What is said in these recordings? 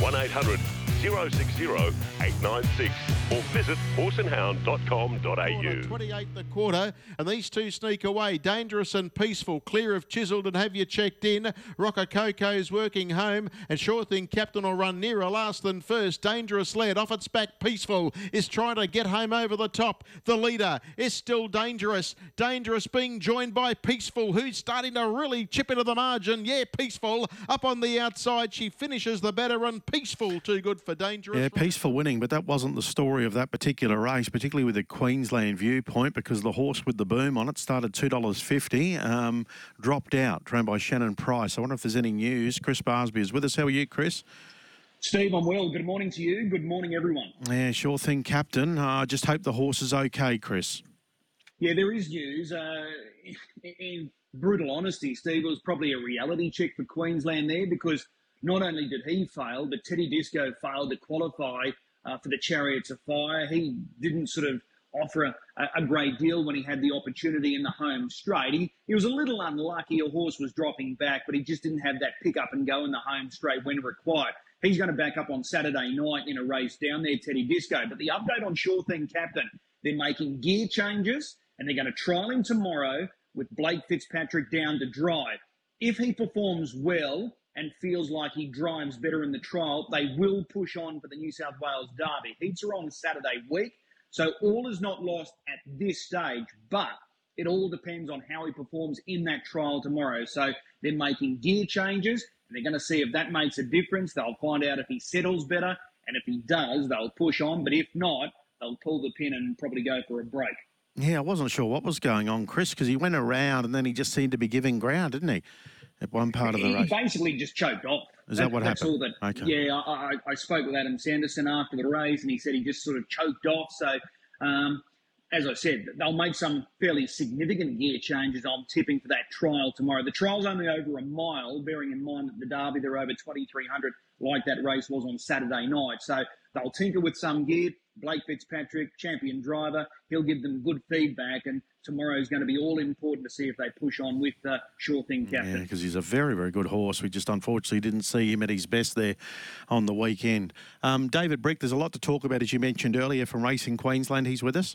1 800 060 896 or visit horseandhound.com.au. 28 the quarter, and these two sneak away. Dangerous and peaceful, clear of Chiseled and have you checked in. Rocococo's working home, and Sure Thing Captain will run nearer last than first. Dangerous led off its back. Peaceful is trying to get home over the top. The leader is still Dangerous. Dangerous being joined by Peaceful, who's starting to really chip into the margin. Yeah, Peaceful up on the outside. She finishes the better, and Peaceful too good for Dangerous. Yeah, peaceful winning, but that wasn't the story of that particular race, particularly with the Queensland viewpoint, because the horse with the boom on it started $2.50, um, dropped out, trained by Shannon Price. I wonder if there's any news. Chris Barsby is with us. How are you, Chris? Steve, I'm well. Good morning to you. Good morning, everyone. Yeah, sure thing, Captain. I uh, just hope the horse is okay, Chris. Yeah, there is news. Uh, in brutal honesty, Steve, it was probably a reality check for Queensland there because not only did he fail, but Teddy Disco failed to qualify uh, for the Chariots of Fire. He didn't sort of offer a, a, great deal when he had the opportunity in the home straight. He, he was a little unlucky. A horse was dropping back, but he just didn't have that pick up and go in the home straight when required. He's going to back up on Saturday night in a race down there, Teddy Disco. But the update on Sure Thing Captain, they're making gear changes and they're going to trial him tomorrow with Blake Fitzpatrick down to drive. If he performs well, and feels like he drives better in the trial, they will push on for the New South Wales Derby. Heats are on Saturday week, so all is not lost at this stage, but it all depends on how he performs in that trial tomorrow. So they're making gear changes, and they're going to see if that makes a difference. They'll find out if he settles better, and if he does, they'll push on, but if not, they'll pull the pin and probably go for a break. Yeah, I wasn't sure what was going on, Chris, because he went around and then he just seemed to be giving ground, didn't he? At one part of the race? He basically just choked off. Is that, that what that's happened? All that, okay. Yeah, I, I, I, spoke with Adam Sanderson after the race, and he said he just sort of choked off. So, um, as I said, they'll make some fairly significant gear changes. I'm tipping for that trial tomorrow. The trial's only over a mile, bearing in mind that the Derby they're over 2,300, like that race was on Saturday night. So they'll tinker with some gear. Blake Fitzpatrick, champion driver, he'll give them good feedback, and tomorrow is going to be all important to see if they push on with the Sure Thing captain. Yeah, because he's a very, very good horse. We just unfortunately didn't see him at his best there on the weekend. Um, David Brick, there's a lot to talk about, as you mentioned earlier, from Racing Queensland. He's with us.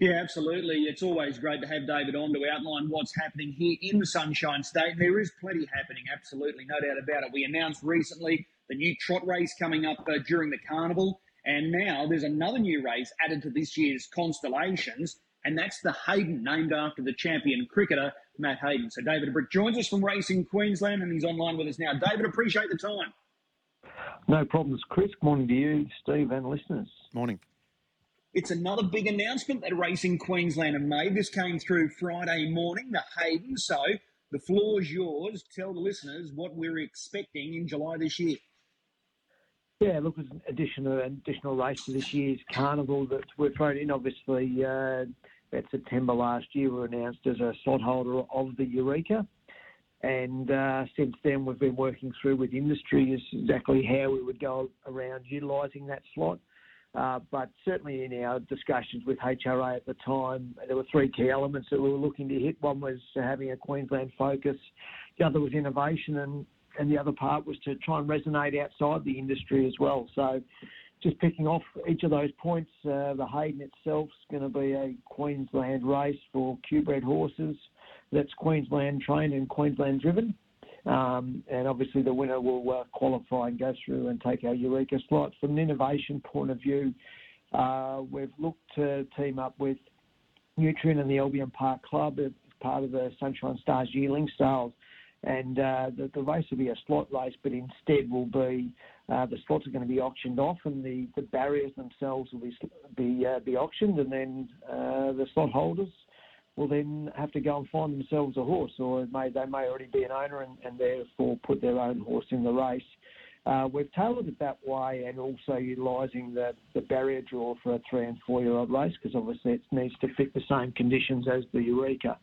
Yeah, absolutely. It's always great to have David on to outline what's happening here in the Sunshine State. There is plenty happening, absolutely, no doubt about it. We announced recently the new trot race coming up uh, during the carnival. And now there's another new race added to this year's Constellations, and that's the Hayden, named after the champion cricketer, Matt Hayden. So David Brick joins us from Racing Queensland, and he's online with us now. David, appreciate the time. No problems, Chris. Good morning to you, Steve, and listeners. Morning. It's another big announcement that Racing Queensland have made. This came through Friday morning, the Hayden. So the floor's yours. Tell the listeners what we're expecting in July this year. Yeah, look, it's an additional additional race to this year's carnival that we're thrown in. Obviously, uh, about September last year, we were announced as a slot holder of the Eureka, and uh, since then we've been working through with industry exactly how we would go around utilising that slot. Uh, but certainly in our discussions with HRA at the time, there were three key elements that we were looking to hit. One was having a Queensland focus, the other was innovation, and and the other part was to try and resonate outside the industry as well. So, just picking off each of those points, uh, the Hayden itself is going to be a Queensland race for Q-bred horses. That's Queensland trained and Queensland driven. Um, and obviously, the winner will uh, qualify and go through and take our Eureka slot. From an innovation point of view, uh, we've looked to team up with Nutrien and the Albion Park Club as part of the Sunshine Stars yearling sales and uh, the, the, race will be a slot race, but instead will be uh, the slots are going to be auctioned off, and the, the barriers themselves will be be, uh, be auctioned, and then uh, the slot holders will then have to go and find themselves a horse, or may, they may already be an owner and, and therefore put their own horse in the race. Uh, we've tailored it that way and also utilising the, the barrier draw for a three and four year old race because obviously it needs to fit the same conditions as the Eureka.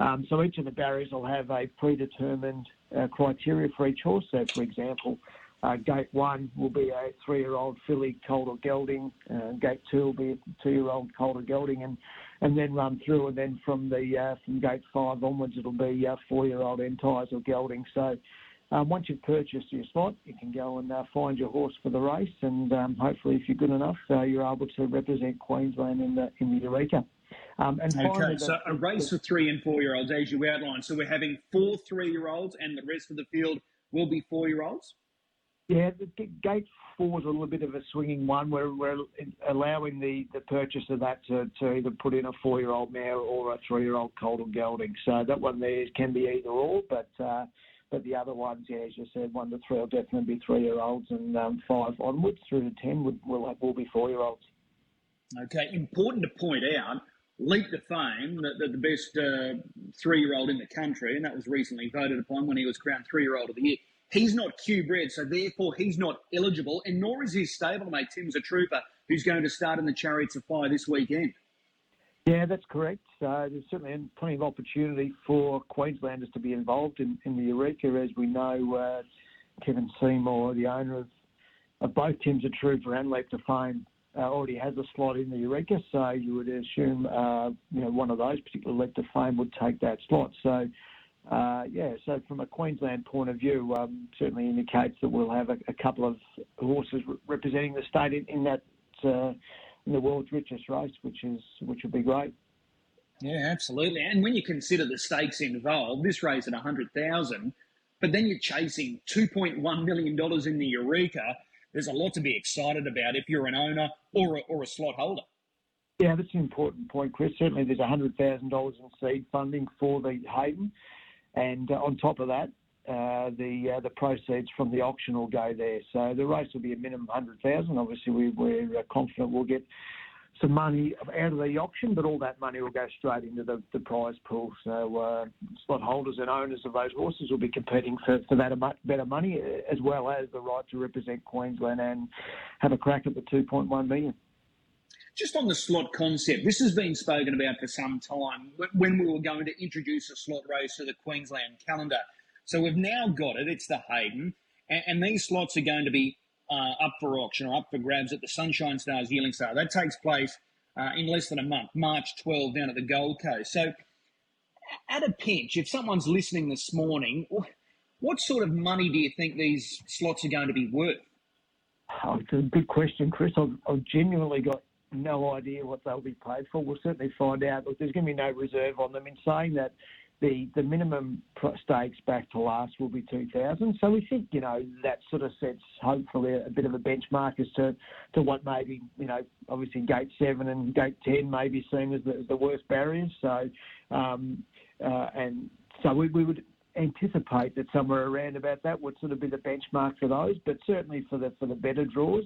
Um, so each of the barriers will have a predetermined uh, criteria for each horse. So, for example, Uh, gate one will be a three-year-old filly, colt or gelding. Uh, gate two will be a two-year-old colt or gelding, and and then run through. And then from the uh, from gate five onwards, it'll be uh, four-year-old Entires or Gelding. So. Um, once you've purchased your slot, you can go and uh, find your horse for the race, and um, hopefully, if you're good enough, uh, you're able to represent Queensland in the in the Eureka. Um, and okay, so a race for three and four year olds, as you outlined. So we're having four three year olds, and the rest of the field will be four year olds. Yeah, the gate four is a little bit of a swinging one. We're, we're allowing the, the purchase of that to, to either put in a four year old mare or a three year old colt or gelding. So that one there can be either or, but uh, but the other ones, yeah, as you said, one to three will definitely be three year olds, and um, five onwards through to ten will will, will be four year olds. Okay, important to point out leap to fame, the, the, the best uh, three year old in the country, and that was recently voted upon when he was crowned three year old of the year. He's not Q bred, so therefore he's not eligible, and nor is his stablemate Tim's a trooper, who's going to start in the Chariots of Fire this weekend. Yeah, that's correct. So there's certainly plenty of opportunity for Queenslanders to be involved in, in the Eureka. As we know, uh, Kevin Seymour, the owner of, of both Tim's a Trooper Leap to Fame, uh, already has a slot in the Eureka, so you would assume uh, you know one of those, particularly Leap to Fame, would take that slot. So. Uh, yeah, so from a Queensland point of view, um, certainly indicates that we'll have a, a couple of horses re- representing the state in, in that uh, the world's richest race, which is which would be great. Yeah, absolutely. And when you consider the stakes involved, this race at a hundred thousand, but then you're chasing two point one million dollars in the Eureka there's a lot to be excited about if you're an owner or a, or a slot holder. Yeah, that's an important point, Chris. Certainly, there's $100,000 in seed funding for the Hayden, and uh, on top of that, uh, the uh, the proceeds from the auction will go there. So the race will be a minimum 100,000. Obviously, we, we're uh, confident we'll get some money out of the auction, but all that money will go straight into the, the prize pool. So uh, slot holders and owners of those horses will be competing for, for that better money, as well as the right to represent Queensland and have a crack at the 2.1 million. Just on the slot concept, this has been spoken about for some time when we were going to introduce a slot race to the Queensland calendar. So we've now got it, it's the Hayden, and, and these slots are going to be uh, up for auction or up for grabs at the Sunshine Stars Yearling Sale. That takes place uh, in less than a month, March 12, down at the Gold Coast. So, at a pinch, if someone's listening this morning, what sort of money do you think these slots are going to be worth? Oh, it's a good question, Chris. I've, I've genuinely got no idea what they'll be paid for. We'll certainly find out. Look, there's going to be no reserve on them. In saying that, the, the minimum stakes back to last will be 2,000. So we think, you know, that sort of sets hopefully a, bit of a benchmark as to, to what maybe, you know, obviously gate 7 and gate 10 may be seen as the, the worst barriers. So, um, uh, and so we, we would anticipate that somewhere around about that would sort of be the benchmark for those, but certainly for the, for the better draws,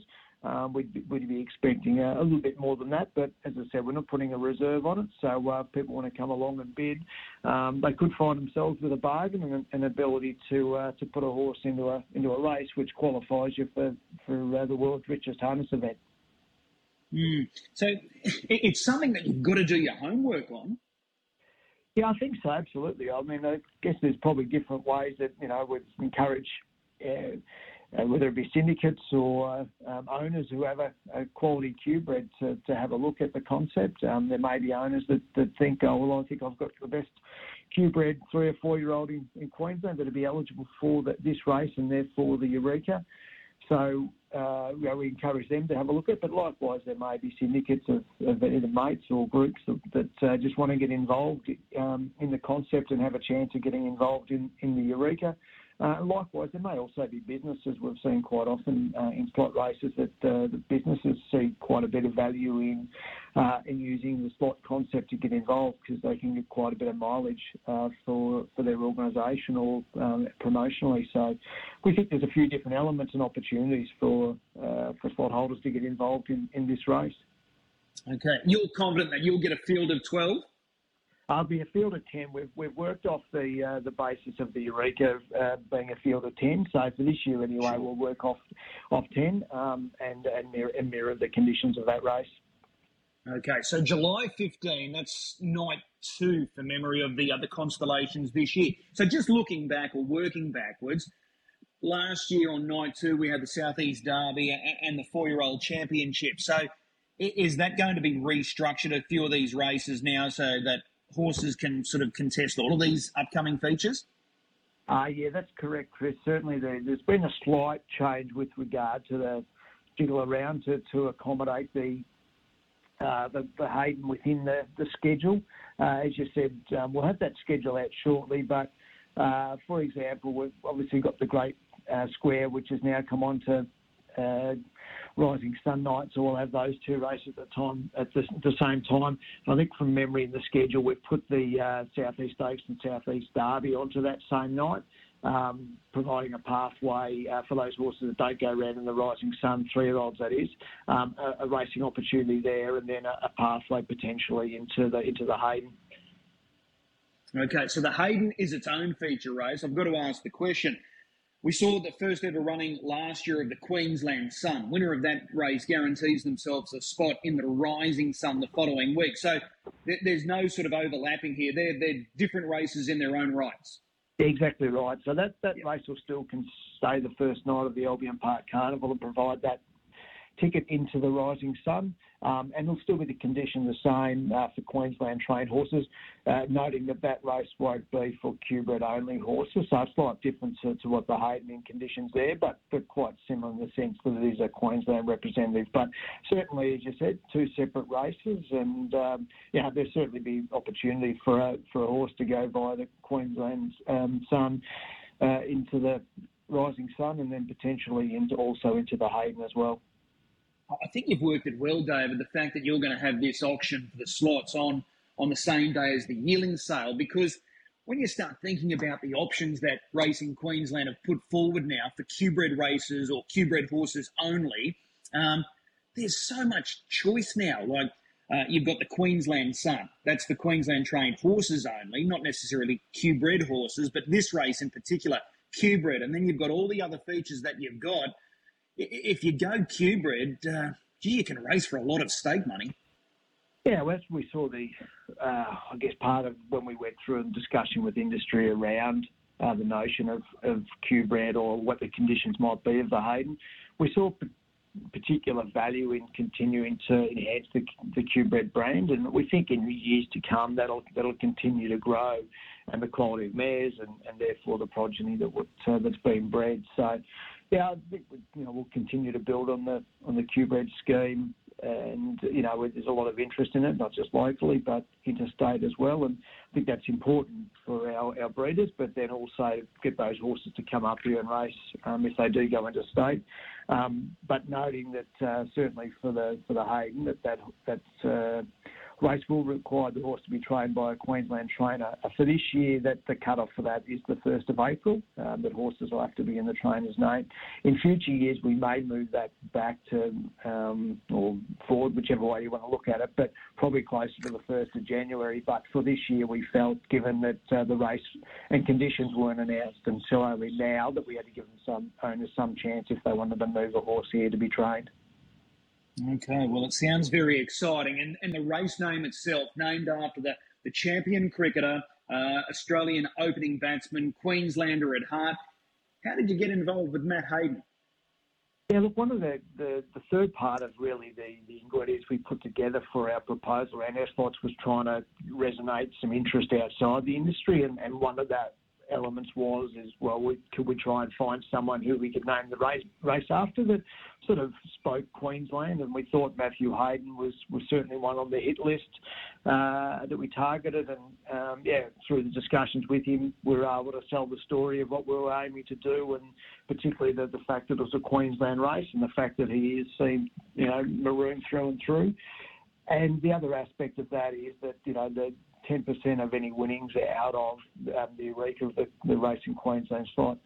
we'd, be, we'd be expecting a, a, little bit more than that, but as I said, we're not putting a reserve on it. So uh, people want to come along and bid. Um, they could find themselves with a bargain and an ability to uh, to put a horse into a into a race which qualifies you for for uh, the world's richest harness event. Mm. So it's something that you've got to do your homework on. Yeah, I think so. Absolutely. I mean, I guess there's probably different ways that you know we encourage uh, whether it be syndicates or um, owners who have a, a quality Q bred to, to, have a look at the concept. Um, there may be owners that, that think, oh, well, I think I've got the best Q bred three or four year old in, in Queensland that'll be eligible for the, this race and therefore the Eureka. So uh, you know, we encourage them to have a look at. it, But likewise, there may be syndicates of, of either mates or groups that, that uh, just want to get involved um, in the concept and have a chance of getting involved in, in the Eureka. Uh, likewise, there may also be businesses we've seen quite often uh, in slot races that uh, the businesses see quite a bit of value in uh, in using the slot concept to get involved because they can get quite a bit of mileage uh, for for their organisation or um, promotionally. So we think there's a few different elements and opportunities for uh, for slot holders to get involved in, in this race. Okay, you're confident that you'll get a field of twelve. I'll be a field of 10. We've, we've worked off the uh, the basis of the Eureka uh, being a field of 10. So for this year anyway, we'll work off off 10 um, and, and, mirror, and mirror the conditions of that race. Okay, so July 15, that's night two for memory of the other constellations this year. So just looking back or working backwards, last year on night two, we had the Southeast Derby and the four year old championship. So, is that going to be restructured a few of these races now so that horses can sort of contest all of these upcoming features? Uh, yeah, that's correct, Chris. Certainly, there, has been a slight change with regard to the jiggle around to, to accommodate the, uh, the, the Hayden within the, the schedule. Uh, as you said, um, we'll have that schedule out shortly, but uh, for example, we've obviously got the Great uh, Square, which has now come on to uh, Rising Sun Night, so we'll have those two races at the time at the, the same time. I think from memory in the schedule, we've put the uh, Southeast Stakes and Southeast Derby onto that same night, um, providing a pathway uh, for those horses that don't go around in the Rising Sun, three-year-olds that is, um, a, a, racing opportunity there, and then a, a pathway potentially into the into the Hayden. Okay, so the Hayden is its own feature race. I've got to ask the question. We saw the first ever running last year of the Queensland Sun. Winner of that race guarantees themselves a spot in the Rising Sun the following week. So there's no sort of overlapping here. They're, they're different races in their own rights. Exactly right. So that, that race will still can stay the first night of the Albion Park Carnival and provide that ticket into the Rising Sun. Um, and it'll still be the condition the same uh, for Queensland trained horses, uh, noting that that race won't be for Q-bred only horses. So a slight difference to, to what the Hayden in conditions there, but, but quite similar in the sense that it is a Queensland representative. But certainly, as you said, two separate races, and um, yeah, there'll certainly be opportunity for a, for a horse to go via the Queensland um, Sun uh, into the Rising Sun, and then potentially into also into the Hayden as well. I think you've worked it well, David. The fact that you're going to have this auction for the slots on on the same day as the yearling sale, because when you start thinking about the options that Racing Queensland have put forward now for Q-bred races or Q-bred horses only, um, there's so much choice now. Like uh, you've got the Queensland Sun. That's the Queensland trained horses only, not necessarily Q-bred horses, but this race in particular, Q-bred. And then you've got all the other features that you've got if you go Q-bred, uh, gee, you can race for a lot of stake money. Yeah, well, we saw the, uh, I guess, part of when we went through a discussion with industry around uh, the notion of, of Q-bred or what the conditions might be of the Hayden. We saw p- particular value in continuing to enhance the, the Q-bred brand, and we think in years to come that'll that'll continue to grow, and the quality of mares and, and therefore the progeny that would, uh, that's been bred. So yeah, I think we, you know we'll continue to build on the on the Q-bred scheme, and you know there's a lot of interest in it, not just locally but interstate as well. And I think that's important for our, our breeders, but then also get those horses to come up here and race um, if they do go interstate. Um, but noting that uh, certainly for the for the Hayden that that that uh, race will require the horse to be trained by a Queensland trainer. For this year, that the cut-off for that is the 1st of April, um, that horses will have to be in the trainer's name. In future years, we may move that back to, um, or forward, whichever way you want to look at it, but probably closer to the 1st of January. But for this year, we felt, given that uh, the race and conditions weren't announced until only now, that we had to give them some owners some chance if they wanted to move a horse here to be trained. Okay, well, it sounds very exciting. And, and the race name itself, named after the, the champion cricketer, uh, Australian opening batsman, Queenslander at heart. How did you get involved with Matt Hayden? Yeah, look, one of the, the, the third part of really the, the ingredients we put together for our proposal and our thoughts was trying to resonate some interest outside the industry, and, and one of that elements was is well, we, could we try and find someone who we could name the race race after that sort of spoke Queensland, and we thought Matthew Hayden was was certainly one on the hit list uh, that we targeted, and um, yeah, through the discussions with him, we were able to sell the story of what we were aiming to do, and particularly the, the fact that it was a Queensland race, and the fact that he is seen, you know, maroon through and through. And the other aspect of that is that you know the 10% of any winnings out of um, the Eureka the, the Racing Queensland slot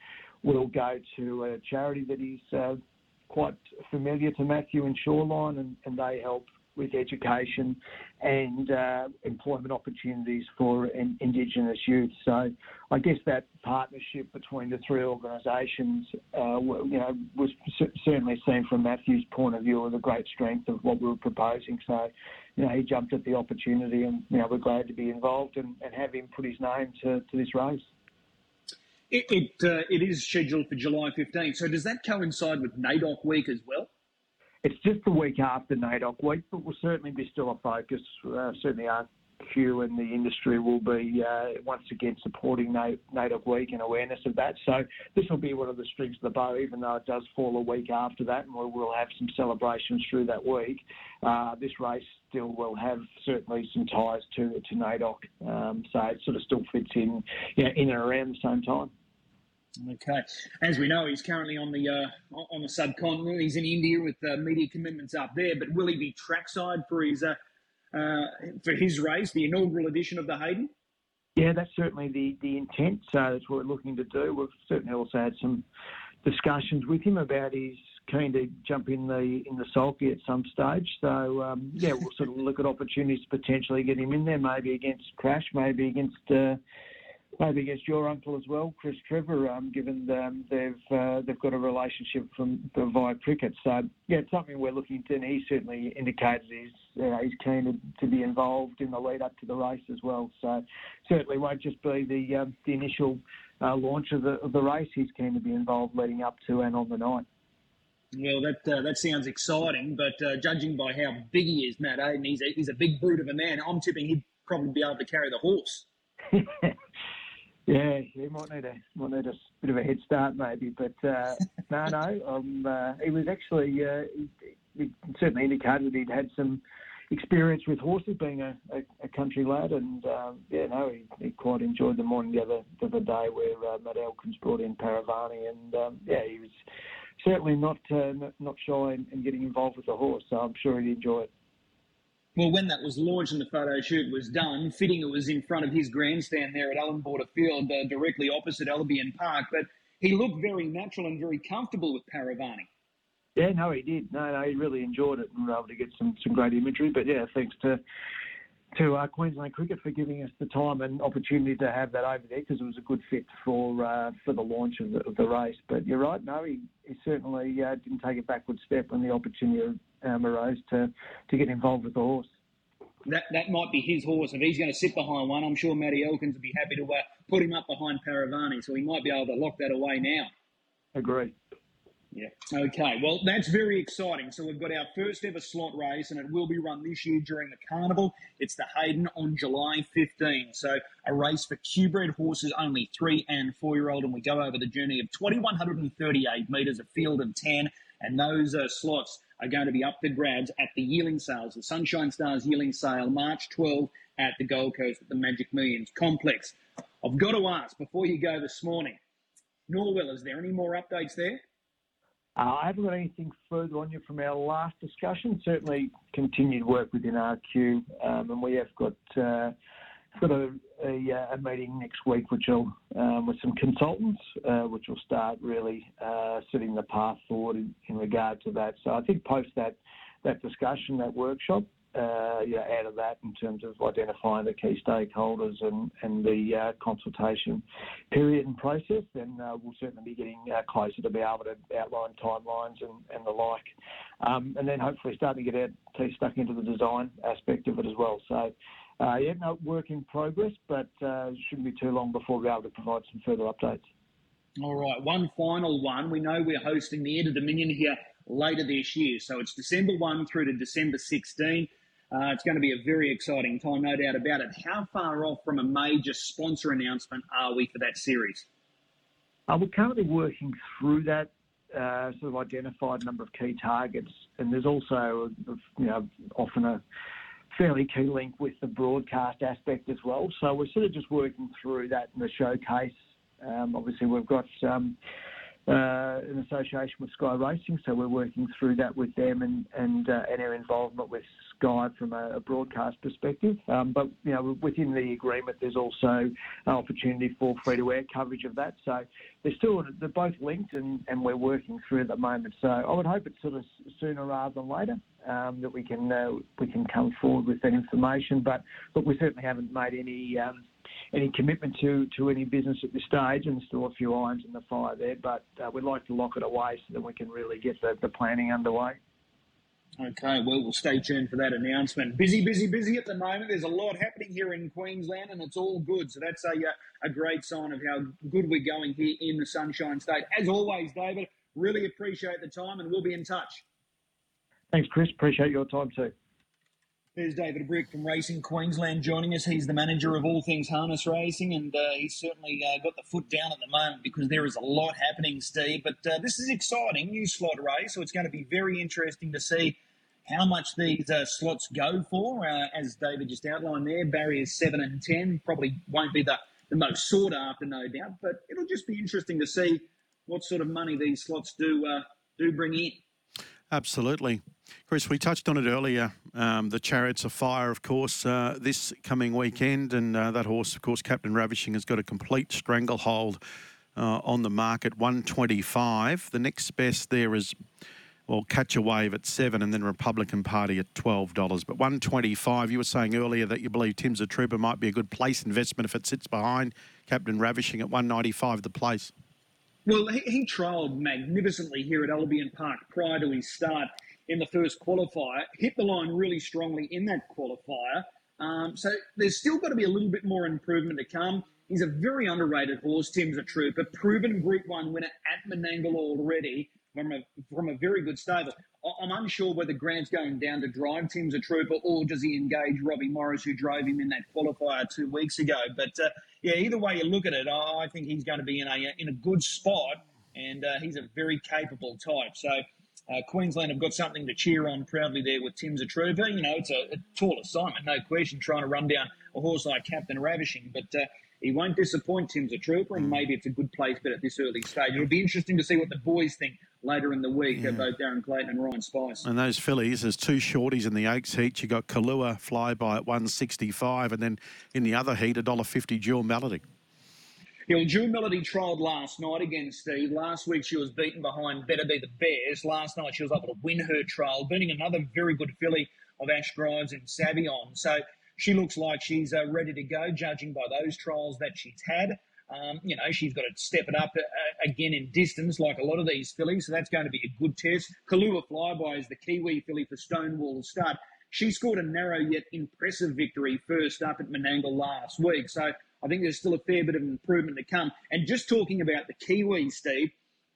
will go to a charity that is uh, quite familiar to Matthew and Shoreline, and, and they help with education and uh, employment opportunities for in, Indigenous youth. So I guess that partnership between the three organisations, uh, you know, was certainly seen from Matthew's point of view as a great strength of what we were proposing. So, you know, he jumped at the opportunity and, you know, we're glad to be involved and, and have him put his name to, to this race. It it, uh, it is scheduled for July 15th. So does that coincide with NAIDOC week as well? It's just the week after NAIDOC week, but will certainly be still a focus. Uh, certainly, our Q and the industry will be uh, once again supporting NAIDOC week and awareness of that. So this will be one of the strings of the bow, even though it does fall a week after that, and we will have some celebrations through that week. Uh, this race still will have certainly some ties to to NAIDOC, um, so it sort of still fits in, you know, in and around the same time. Okay. As we know, he's currently on the uh, on the subcontinent. He's in India with uh, media commitments up there. But will he be trackside for his uh, uh, for his race, the inaugural edition of the Hayden? Yeah, that's certainly the the intent. So that's what we're looking to do. We've certainly also had some discussions with him about his keen to jump in the in the sulky at some stage. So um, yeah, we'll sort of look at opportunities to potentially get him in there, maybe against Crash, maybe against uh, maybe against your uncle as well, Chris Trevor, um, given um, they've uh, they've got a relationship from the via cricket. So yeah, it's something we're looking to, and he certainly indicated he's uh, he's keen to, to, be involved in the lead up to the race as well. So certainly won't just be the um, the initial uh, launch of the of the race. He's keen to be involved leading up to and on the night. Well, that uh, that sounds exciting, but uh, judging by how big he is, Matt Hayden, he's a, he's a big brute of a man. I'm tipping he'd probably be able to carry the horse. Yeah, he might need a might need a bit of a head start maybe, but uh, no, no. Um, uh, he was actually uh, he, he, certainly indicated he'd had some experience with horses, being a, a, a country lad, and um, yeah, no, he, he, quite enjoyed the morning the other the other day where uh, Matt Elkins brought in Paravani, and um, yeah, he was certainly not uh, not, not shy in, in getting involved with the horse, so I'm sure he'd enjoy it. Well, when that was launched and the photo shoot was done, fitting it was in front of his grandstand there at Allan Border Field, uh, directly opposite Albion Park. But he looked very natural and very comfortable with Paravani. Yeah, no, he did. No, no, he really enjoyed it and were able to get some, some great imagery. But yeah, thanks to to uh, Queensland Cricket for giving us the time and opportunity to have that over there because it was a good fit for uh, for the launch of the, of the, race. But you're right, no, he, he certainly uh, didn't take a backward step when the opportunity um, arose to, to get involved with the horse. That, that might be his horse. If he's going to sit behind one, I'm sure Matty Elkins would be happy to uh, put him up behind Paravani, so he might be able to lock that away now. Agree. Yeah. Okay. Well, that's very exciting. So we've got our first ever slot race, and it will be run this year during the carnival. It's the Hayden on July 15. So a race for Q-bred horses, only three and four year old, and we go over the journey of 2,138 metres, a field of 10, and those uh, slots are going to be up for grabs at the yearling sales, the Sunshine Stars yearling sale, March 12 at the Gold Coast at the Magic Millions complex. I've got to ask before you go this morning, Norwell, is there any more updates there? Uh, I haven't got anything further on you from our last discussion. Certainly continued work within RQ, um, and we have got uh, got a, a, a, meeting next week, which will um, with some consultants, uh, which will start really uh, setting the path forward in, in, regard to that. So I think post that that discussion, that workshop, uh, you know, out of that in terms of identifying the key stakeholders and, and the uh, consultation period and process, then uh, we'll certainly be getting uh, closer to be able to outline timelines and, and the like. Um, and then hopefully starting to get our teeth stuck into the design aspect of it as well. So, uh, yeah, no, work in progress, but uh, shouldn't be too long before we're able to provide some further updates. All right, one final one. We know we're hosting the Inter Dominion here later this year. So it's December 1 through to December 16. Uh, it's going to be a very exciting time, no doubt about it. How far off from a major sponsor announcement are we for that series? Uh, we're currently working through that, uh, sort of identified a number of key targets, and there's also, you know, often a fairly key link with the broadcast aspect as well. So we're sort of just working through that in the showcase. Um, obviously, we've got um, uh, in association with Sky Racing, so we're working through that with them and and, uh, and our involvement with Sky from a, a broadcast perspective. Um, but you know, within the agreement, there's also an opportunity for free to air coverage of that. So they're still they're both linked, and, and we're working through at the moment. So I would hope it's sort of sooner rather than later um, that we can uh, we can come forward with that information. But look, we certainly haven't made any. Um, any commitment to, to any business at this stage, and still a few irons in the fire there. But uh, we'd like to lock it away so that we can really get the, the planning underway. Okay, well, we'll stay tuned for that announcement. Busy, busy, busy at the moment. There's a lot happening here in Queensland, and it's all good. So that's a, uh, a great sign of how good we're going here in the Sunshine State. As always, David, really appreciate the time, and we'll be in touch. Thanks, Chris. Appreciate your time too. There's David Brick from Racing Queensland joining us. He's the manager of all things harness racing, and uh, he's certainly uh, got the foot down at the moment because there is a lot happening, Steve. But uh, this is exciting, new slot race, so it's going to be very interesting to see how much these uh, slots go for. Uh, as David just outlined there, barriers 7 and 10 probably won't be the, the most sought after, no doubt, but it'll just be interesting to see what sort of money these slots do, uh, do bring in. Absolutely. Chris, we touched on it earlier. Um, the Chariots of Fire, of course, uh, this coming weekend. And uh, that horse, of course, Captain Ravishing, has got a complete stranglehold uh, on the market, 125. The next best there is, well, Catch a Wave at 7 and then Republican Party at $12. But 125, you were saying earlier that you believe Tim's a Trooper might be a good place investment if it sits behind Captain Ravishing at 195 the place. Well, he, he trialled magnificently here at Albion Park prior to his start in the first qualifier, hit the line really strongly in that qualifier. Um, so there's still got to be a little bit more improvement to come. He's a very underrated horse. Tim's a trooper, proven Group One winner at Menangle already from a from a very good stable. I'm unsure whether Grant's going down to drive Tim's a trooper or does he engage Robbie Morris, who drove him in that qualifier two weeks ago. But uh, yeah, either way you look at it, I think he's going to be in a in a good spot, and uh, he's a very capable type. So. Uh, Queensland have got something to cheer on proudly there with Tim's a trooper. You know, it's a, a, tall assignment, no question, trying to run down a horse like Captain Ravishing. But uh, he won't disappoint Tim's a trooper, and hmm. maybe it's a good place but at this early stage. It'll be interesting to see what the boys think later in the week, hmm. yeah. both Darren Clayton and Ryan Spice. And those fillies, there's two shorties in the Oaks heat. You got Kalua flyby at 165, and then in the other heat, a dollar fifty dual melody. Yeah, June Melody trialled last night against Steve. Last week she was beaten behind Better Be the Bears. Last night she was able to win her trial, beating another very good filly of Ash Grimes and Savion. So she looks like she's uh, ready to go, judging by those trials that she's had. Um, you know, she's got to step it up uh, again in distance, like a lot of these fillies. So that's going to be a good test. Kalua Flyby is the Kiwi filly for Stonewall Stud. She scored a narrow yet impressive victory first up at Menangle last week. So I think there's still a fair bit of improvement to come. And just talking about the Kiwi, Steve,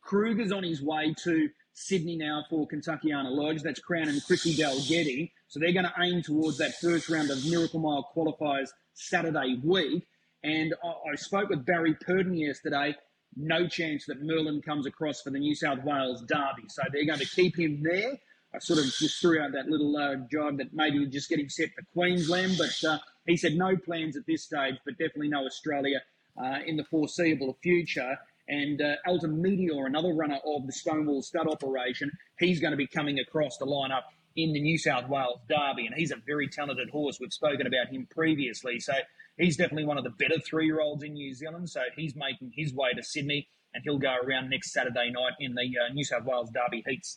Kruger's on his way to Sydney now for Kentuckiana Lodge. That's Cran and Chrissy Dalgety. So they're going to aim towards that first round of Miracle Mile qualifiers Saturday week. And I, I spoke with Barry Purdon yesterday. No chance that Merlin comes across for the New South Wales Derby. So they're going to keep him there. I sort of just threw out that little uh, job that maybe would just get him set for Queensland, but uh, he said no plans at this stage, but definitely no Australia uh, in the foreseeable future. And uh, Elton Meteor, another runner of the Stonewall Stud operation, he's going to be coming across the lineup in the New South Wales Derby, and he's a very talented horse. We've spoken about him previously, so he's definitely one of the better three-year-olds in New Zealand. So he's making his way to Sydney, and he'll go around next Saturday night in the uh, New South Wales Derby heats.